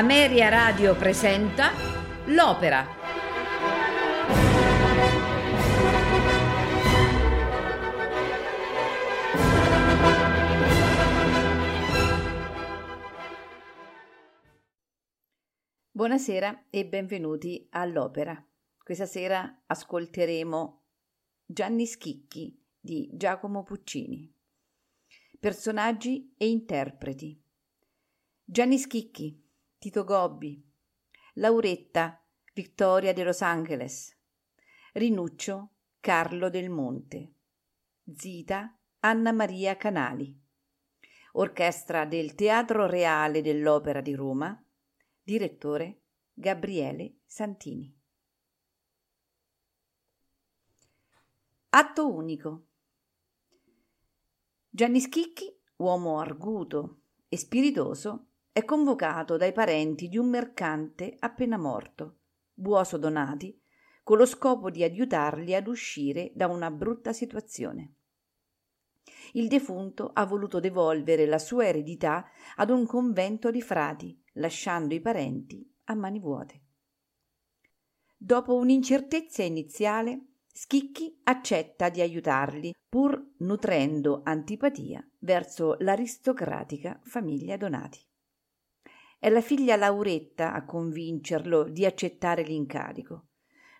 Ameria Radio presenta L'Opera. Buonasera e benvenuti all'Opera. Questa sera ascolteremo Gianni Schicchi di Giacomo Puccini. Personaggi e interpreti. Gianni Schicchi, Tito Gobbi, Lauretta, Vittoria de Los Angeles, Rinuccio, Carlo del Monte, Zita, Anna Maria Canali, Orchestra del Teatro Reale dell'Opera di Roma, direttore Gabriele Santini. Atto unico. Gianni Schicchi, uomo arguto e spiritoso, è convocato dai parenti di un mercante appena morto, Buoso Donati, con lo scopo di aiutarli ad uscire da una brutta situazione. Il defunto ha voluto devolvere la sua eredità ad un convento di frati, lasciando i parenti a mani vuote. Dopo un'incertezza iniziale, Schicchi accetta di aiutarli, pur nutrendo antipatia verso l'aristocratica famiglia Donati. È la figlia Lauretta a convincerlo di accettare l'incarico.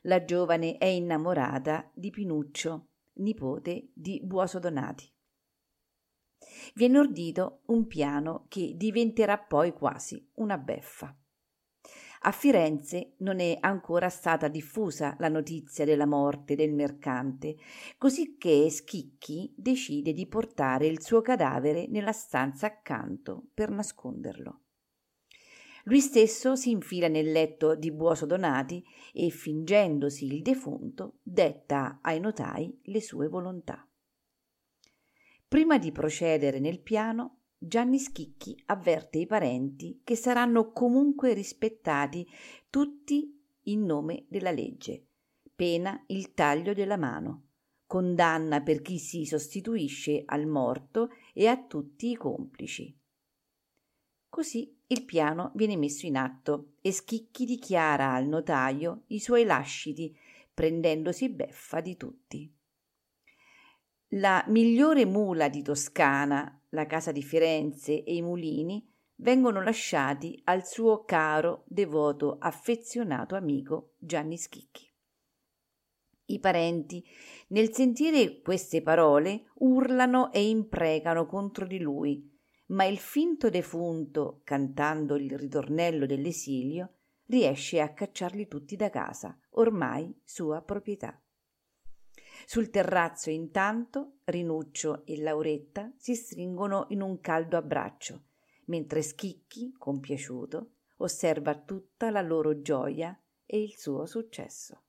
La giovane è innamorata di Pinuccio, nipote di Buoso Donati. Viene ordito un piano che diventerà poi quasi una beffa. A Firenze non è ancora stata diffusa la notizia della morte del mercante, così che Schicchi decide di portare il suo cadavere nella stanza accanto per nasconderlo. Lui stesso si infila nel letto di Buoso Donati e, fingendosi il defunto, detta ai notai le sue volontà. Prima di procedere nel piano, Gianni Schicchi avverte i parenti che saranno comunque rispettati tutti in nome della legge, pena il taglio della mano, condanna per chi si sostituisce al morto e a tutti i complici. Così il piano viene messo in atto e Schicchi dichiara al notaio i suoi lasciti, prendendosi beffa di tutti. La migliore mula di Toscana, la casa di Firenze e i mulini vengono lasciati al suo caro, devoto, affezionato amico Gianni Schicchi. I parenti, nel sentire queste parole, urlano e imprecano contro di lui, ma il finto defunto, cantando il ritornello dell'esilio, riesce a cacciarli tutti da casa, ormai sua proprietà. Sul terrazzo, intanto, Rinuccio e Lauretta si stringono in un caldo abbraccio, mentre Schicchi, compiaciuto, osserva tutta la loro gioia e il suo successo.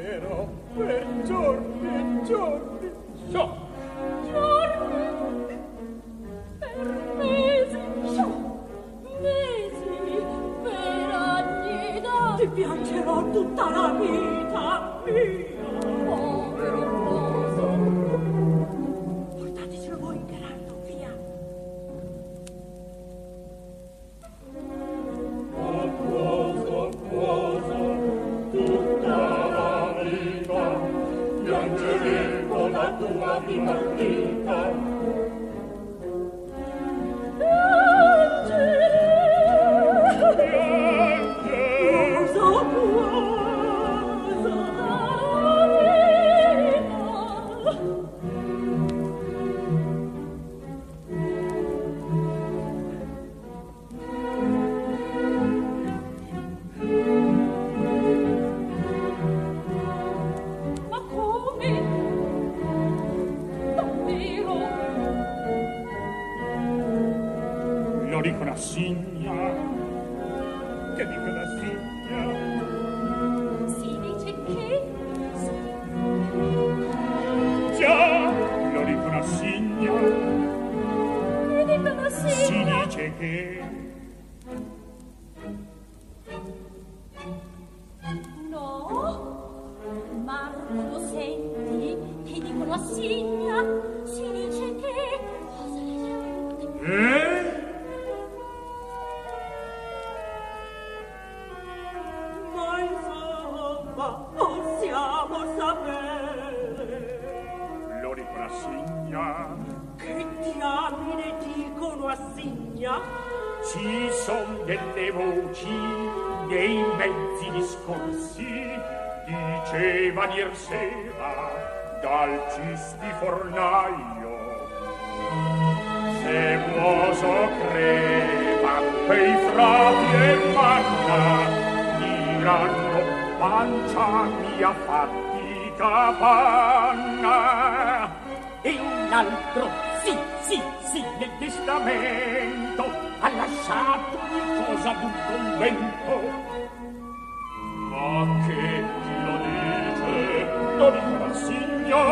sera, peggior, peggior. So, Signa. Che diamine dicono a Signa? Ci son delle voci, dei mezzi discorsi, diceva dir sera dal cisti fornaio. Se muoso crepa, quei frati e manna, diranno pancia mia fatica panna. In l'altro, sì, sì, sì, nel testamento ha lasciato ogni cosa d'un convento. Ma che chi lo dice, lo dico la signa.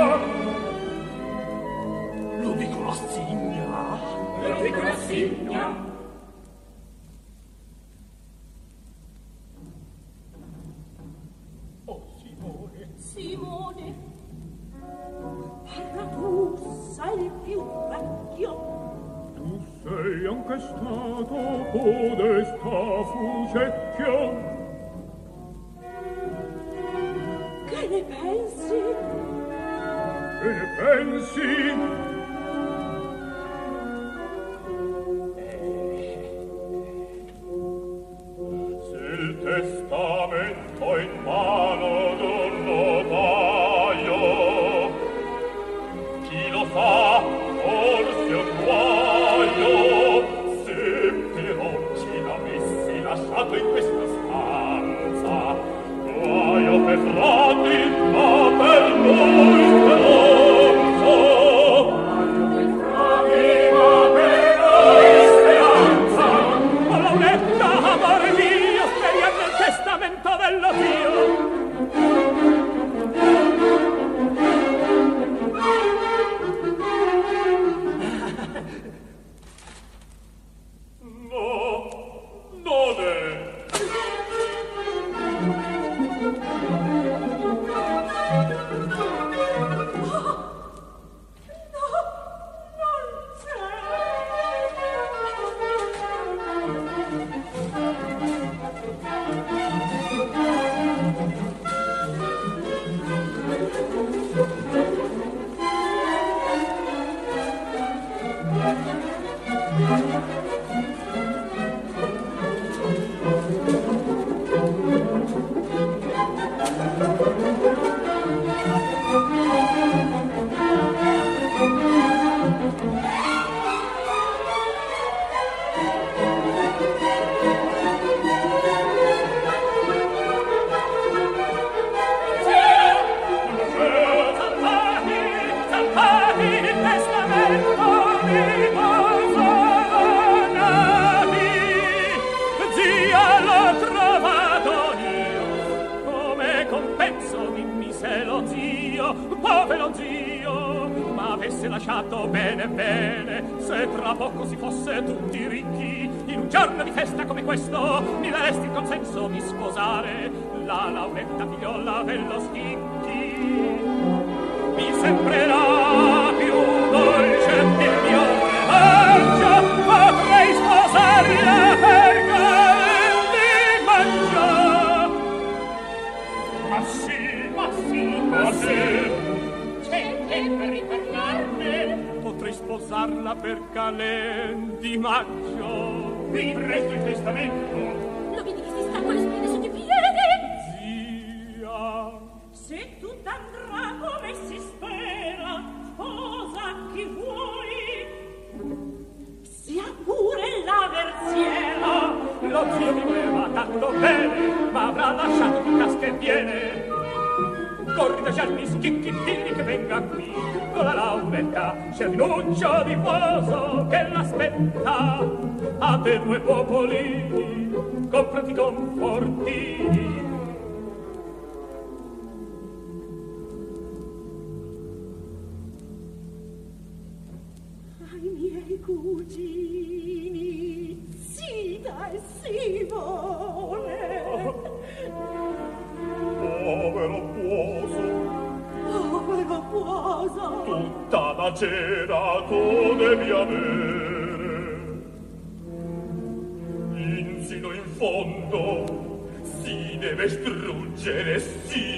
Lo dico la signa? Lo dico la signa? che stato podesta fucecchio che ne pensi? Che ne pensi? Fate due popolini, comprati confortini, Celestino!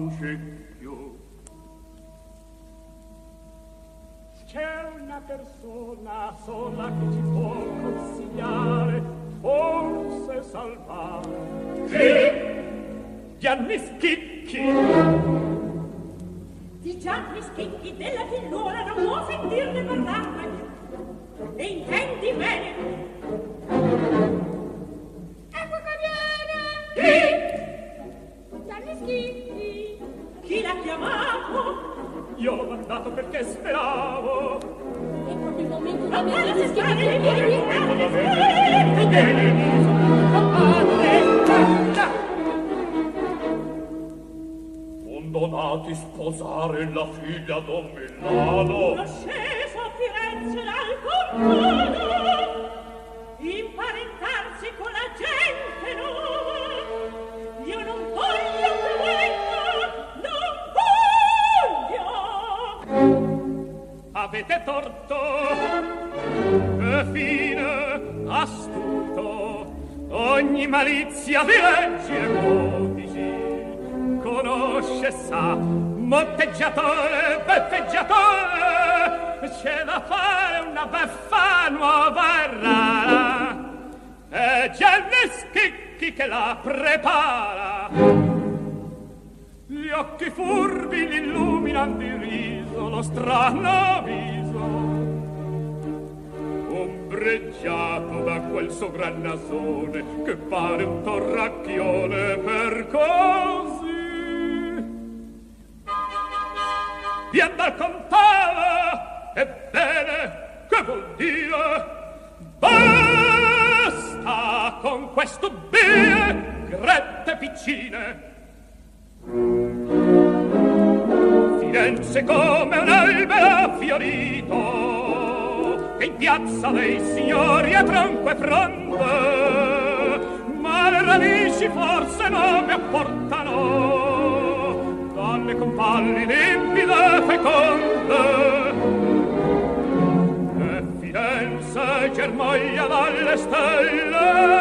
Augenchio. C'è una persona sola che ci può consigliare, forse salvare. Chi? Gianni Schippi. Io l'ho mandato perché speravo. Improvvisamente la mia vita si schiaccia i piedi. Non donati sposare la figlia Don Milano. Lo sceso a Firenze dal compagno. Avete torto. Che fine astuto. Ogni malizia di leggi e codici conosce sa monteggiatore, beffeggiatore c'è da fare una beffa nuova e rara e Gianni Schicchi che la prepara gli occhi furbi l'illuminan di riso lo strano viso ombreggiato da quel suo gran nasone che pare un torracchione per così. Vien dal contava ebbene che vuol dire? Basta con questo bie grette piccine Firenze come un albero fiorito che in piazza dei signori è tronco e fronde ma le radici forse non mi apportano. Dalle compalli limpide e feconde e Firenze germoglia dalle stelle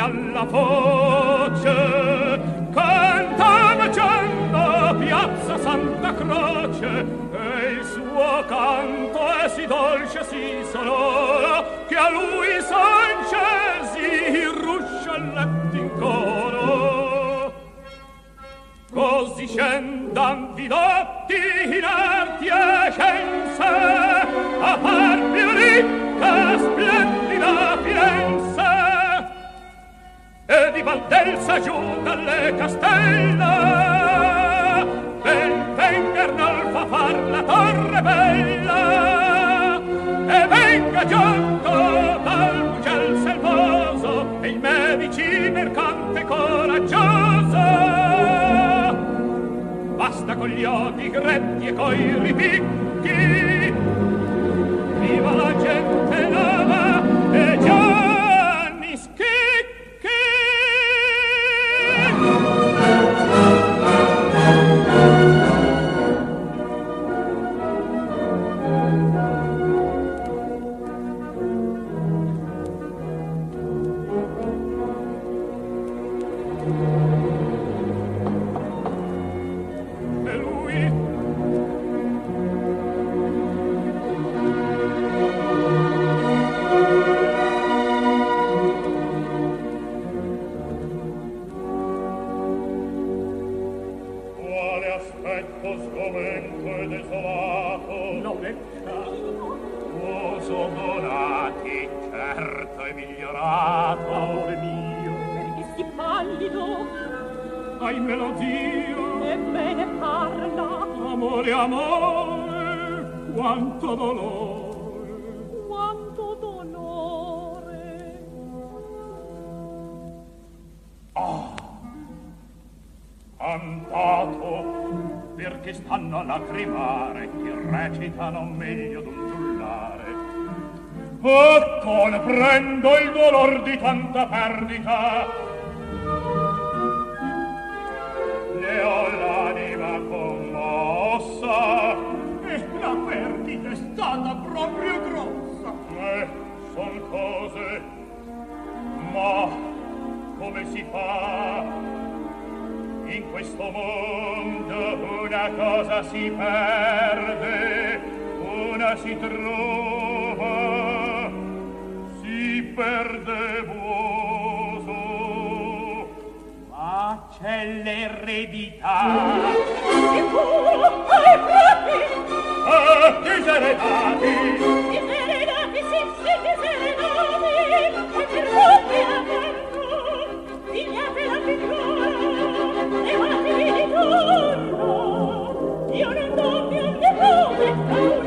alla voce cantava giando piazza Santa Croce e il suo canto è sì dolce sì sonoro che a lui sancesi il ruscelletti in coro. Così scendan vidotti inerti e scienze di Valdelsa giù dalle castelle ben che bella e venga giunto dal mugel selvoso e il me vicino mercante coraggioso. Basta con gli occhi gretti e coi ripicchi viva la gente nova stanno a lacrimare Chi recita non meglio d'un giullare Ecco ne prendo il dolor di tanta perdita. Ne ho l'anima commossa. E la perdita è stata proprio grossa. Eh, son cose. Ma come si fa In questo mondo una cosa si perde Una si trova Si perde vuoto. Ma c'è l'eredità sicuro ai propri Ah, diseredati diseredati Io non doppio mie prove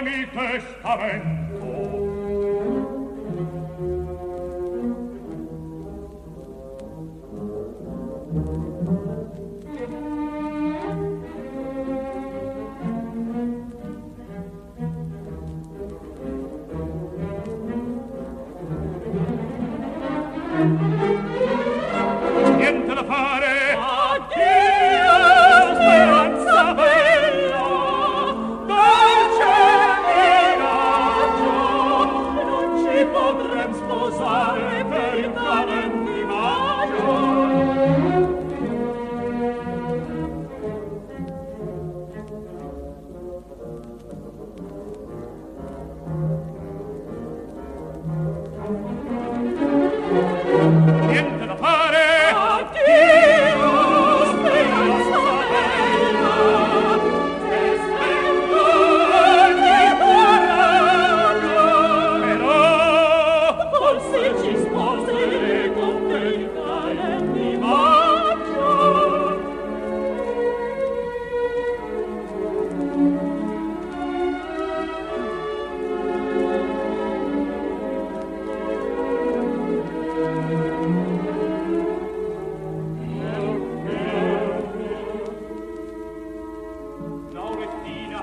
fatemi il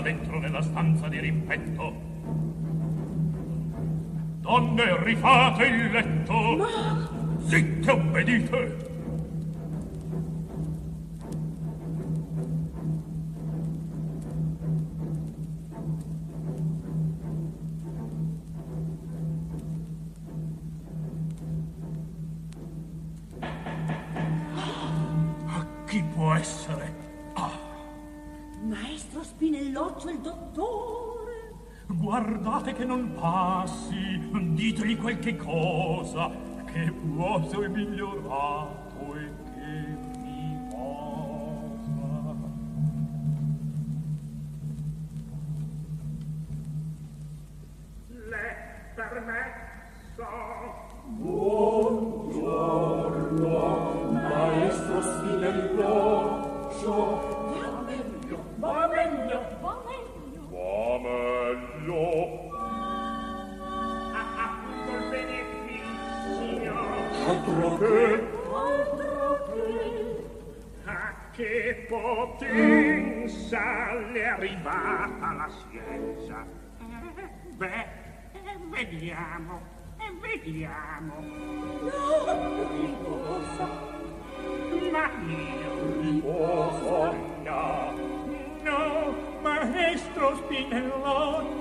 là dentro nella stanza di rimpetto. Donne, rifate il letto. Ma Zitte, obbedite. lasciate che non passi, ditegli qualche cosa che può essere migliorato e che Altro che A che potenza le è arrivata la scienza? Eh, Beh, eh, vediamo, eh, vediamo. no, riposa. Ma io riposo no, no, maestro Spinelloccio.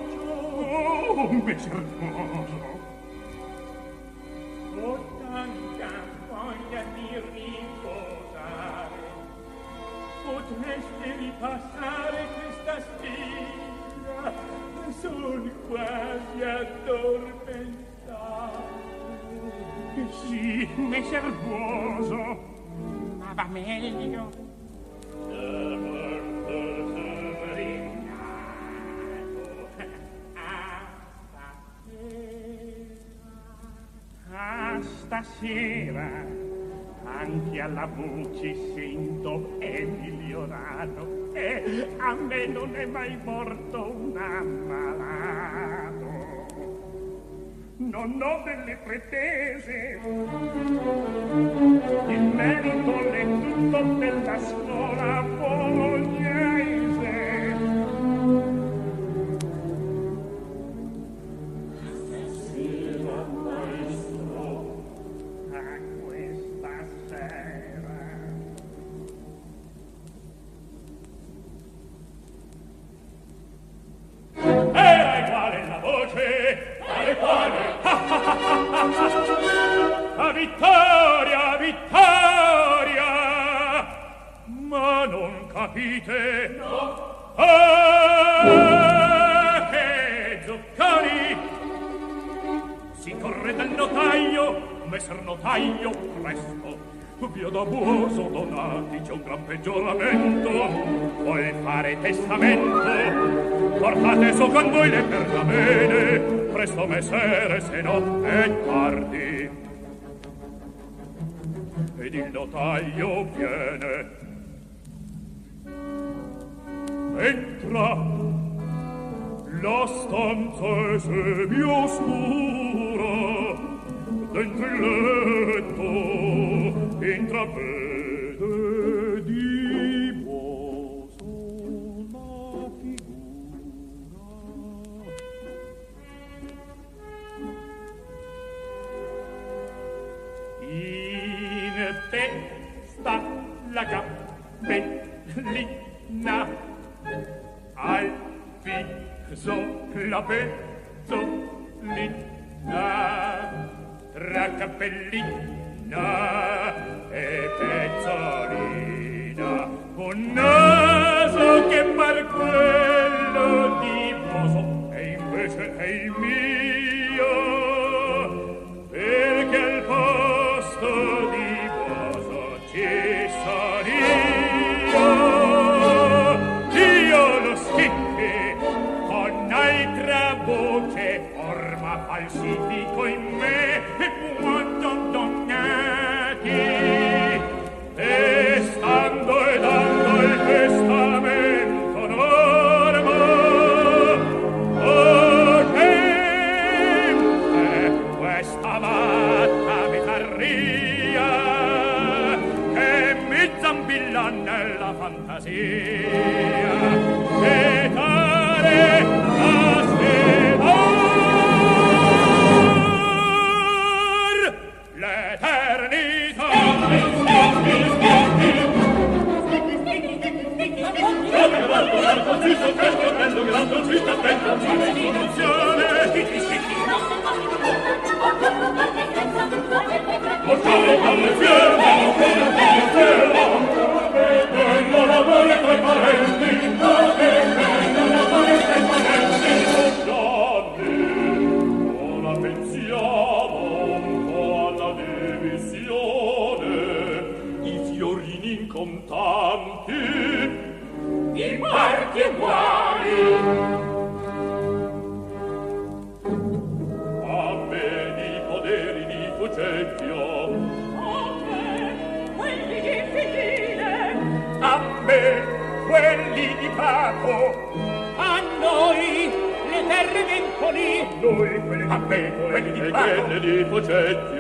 Oh, messer Boso. Va meglio. Ah, stasera anche alla voce sento è migliorato e a me non è mai morto un ammalato. Non ho delle pretese, il merito è tutto della scuola bolognese. vittoria, vittoria! Ma non capite? No! Ah, che zocconi! Si corre dal notaio, messer notaio, presto! Via da Buoso Donati c'è un gran peggioramento Vuoi fare testamento Portate su con voi le pergamene Presto messere se no è tardi ed il notaio viene. Entra la stanza è semioscura, dentro il letto intravede la pezzolina, tra cappellina e pezzolina, un naso che par quello di poso, e invece è il mio. Altra voce forma falsifico in me e quanto donnati. E Portare Leoni, noi quelli a me, quelli di Paco, quelli di Pocetti,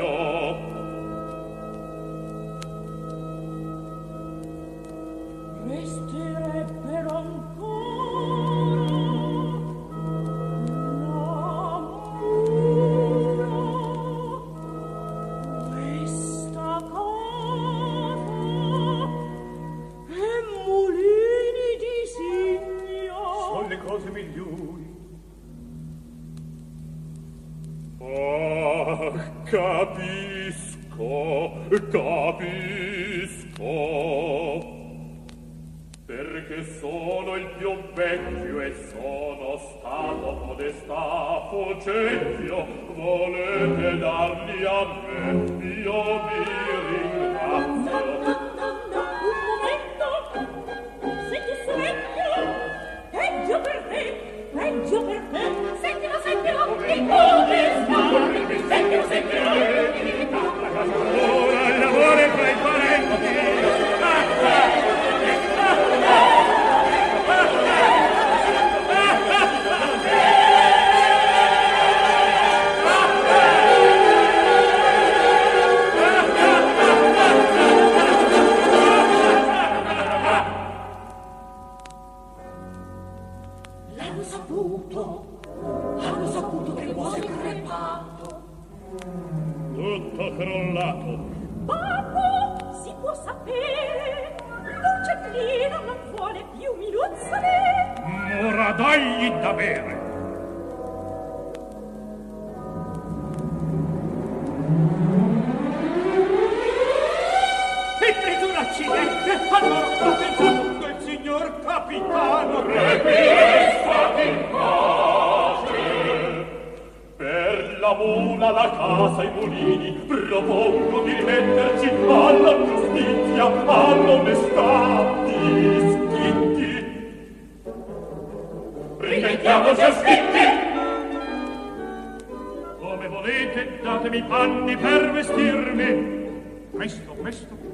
una la casa i mulini propongo di rimetterci alla giustizia all'onestà distinti. Rimettiamoci a sfitti come volete datemi panni per vestirmi. Questo questo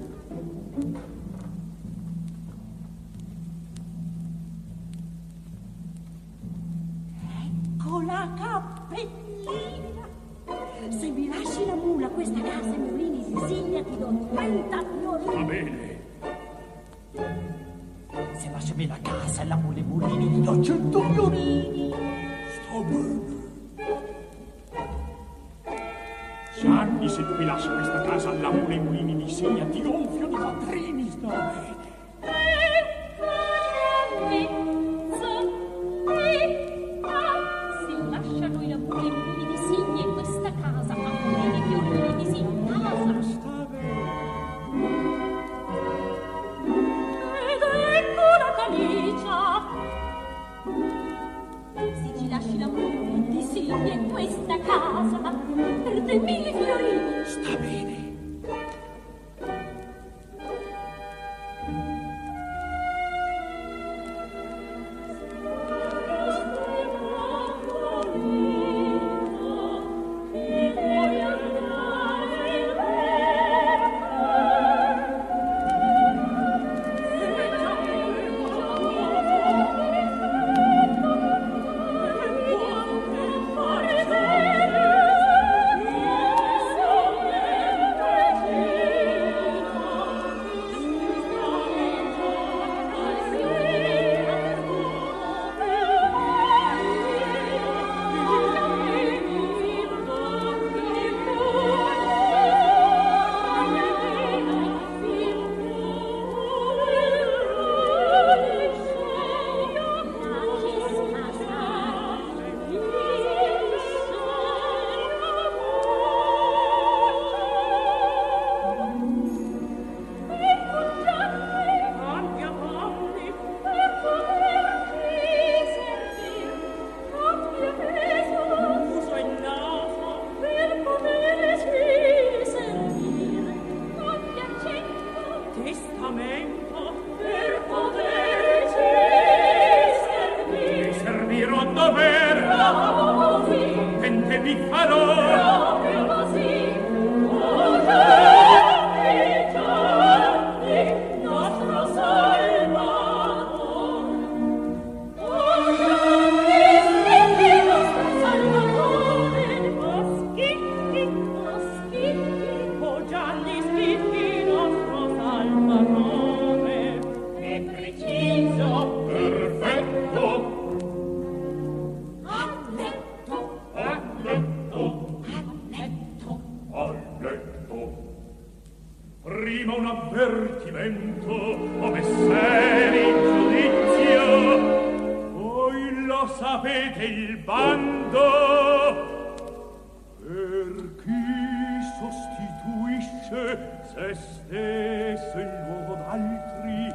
vivente se stesso in luogo d'altri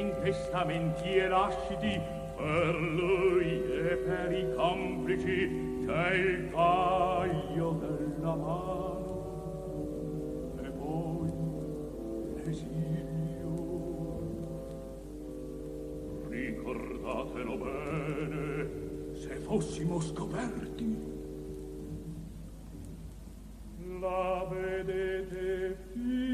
in testamenti e lasciti per lui e per i complici c'è il taglio della mano. E poi l'esilio. Ricordatelo bene se fossimo scoperti la vedete più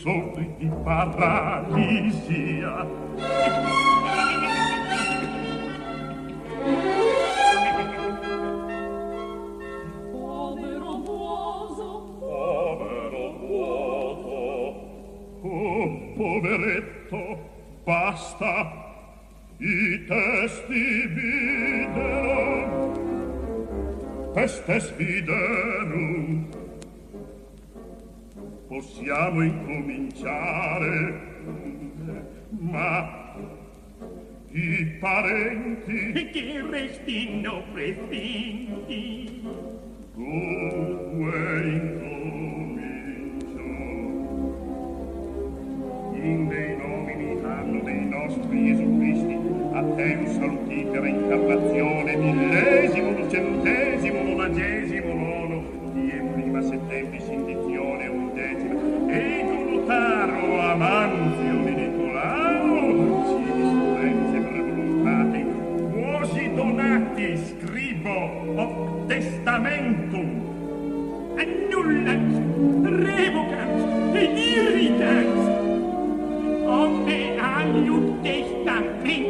sogno di paralisia. Povero uoso povero uoso oh poveretto basta. I testi videro. Testes viderum possiamo incominciare. Ma i parenti che restino presenti? Dunque incomincio. In dei nomini hanno dei nostri Gesù Cristi a te un salutitera incarnazione millesimo, centesimo annullans, revocans, denigrans. Omne aliud testament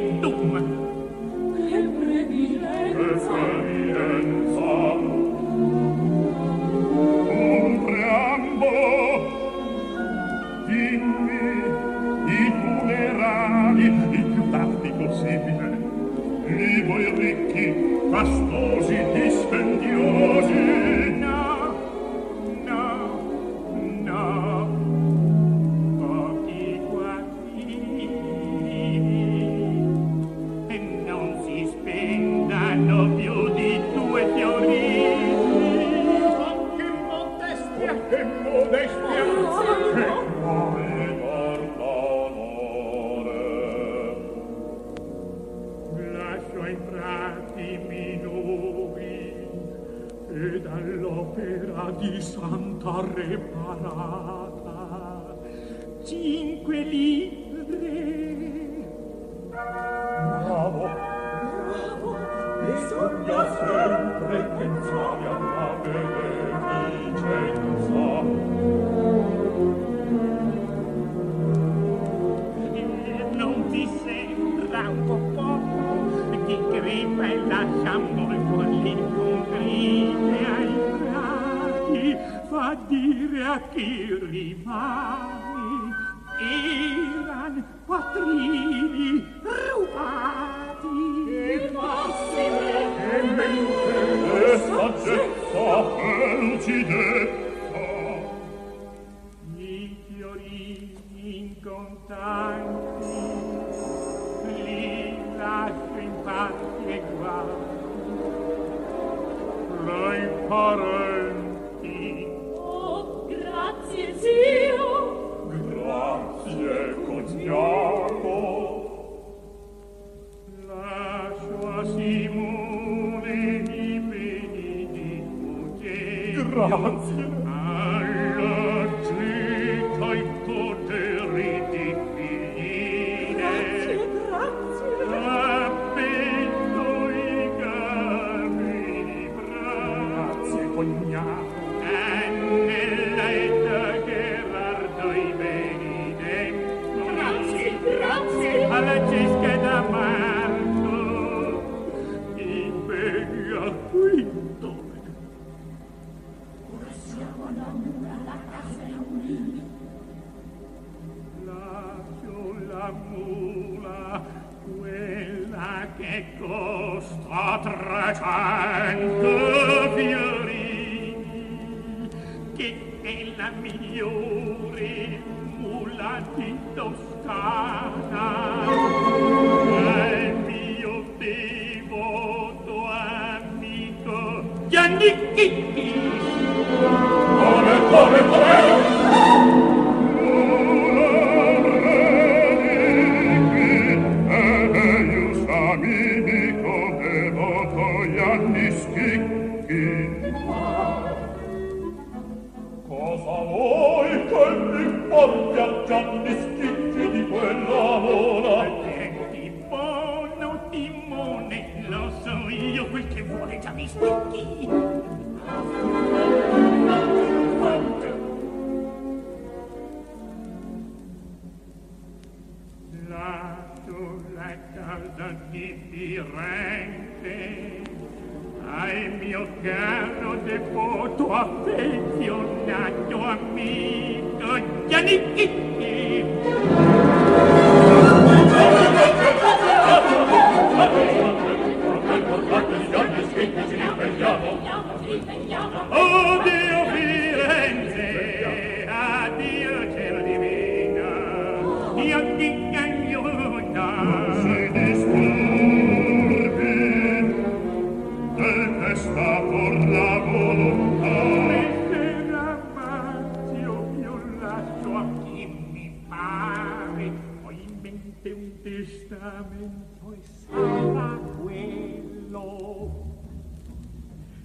quello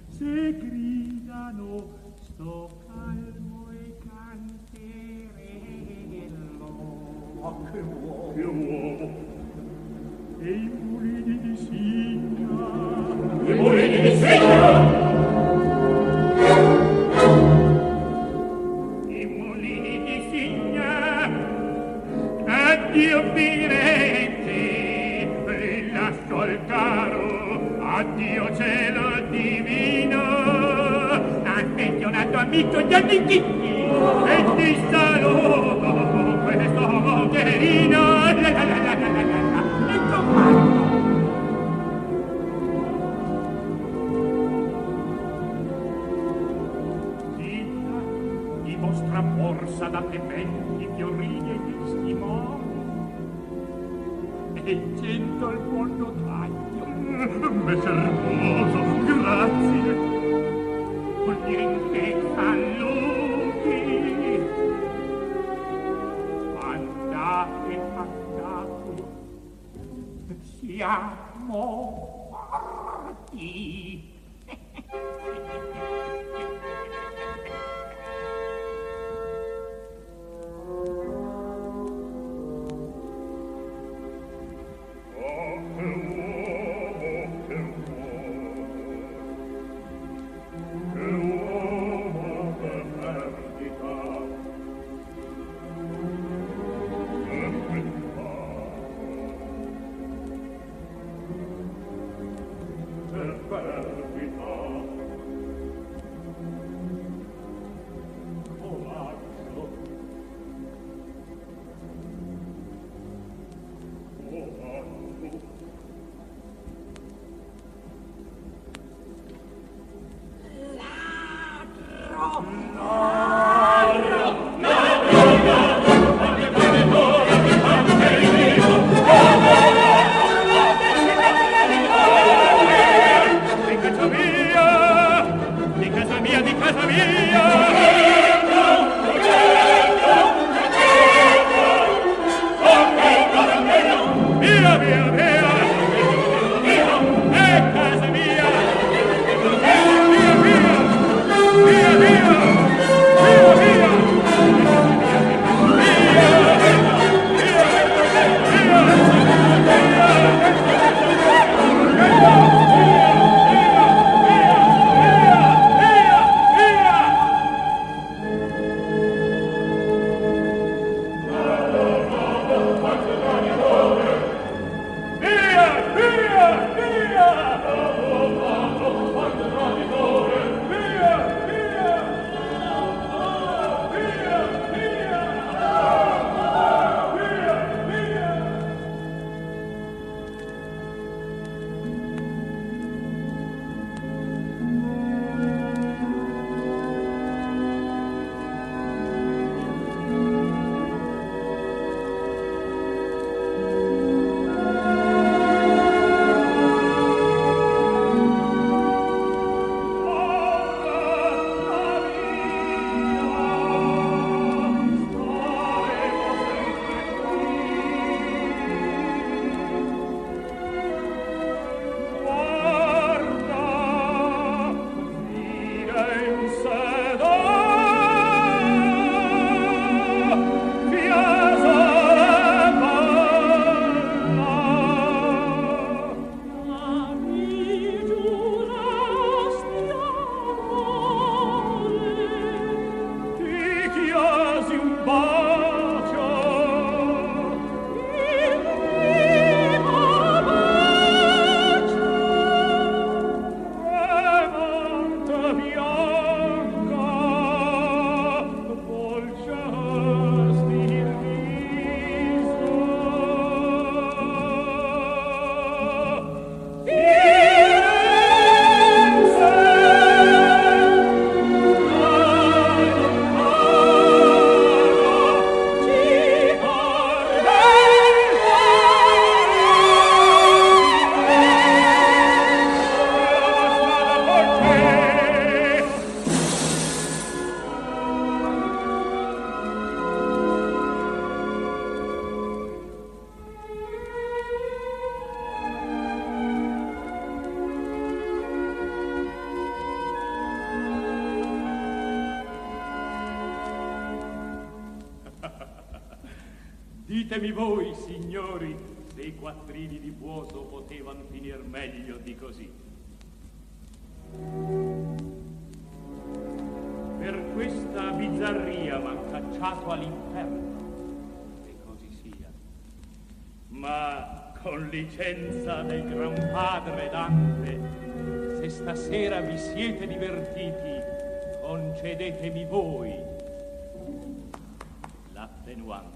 se gridano stop. vincendo il buon notaio. Messer Boso, grazie. Niente saluti. Andate, andate. Siamo Ditemi voi, signori, se i quattrini di Buoso potevano finir meglio di così. Per questa bizzarria m'han cacciato all'inferno, e così sia. Ma con licenza del gran padre Dante, se stasera vi siete divertiti, concedetemi voi l'attenuante.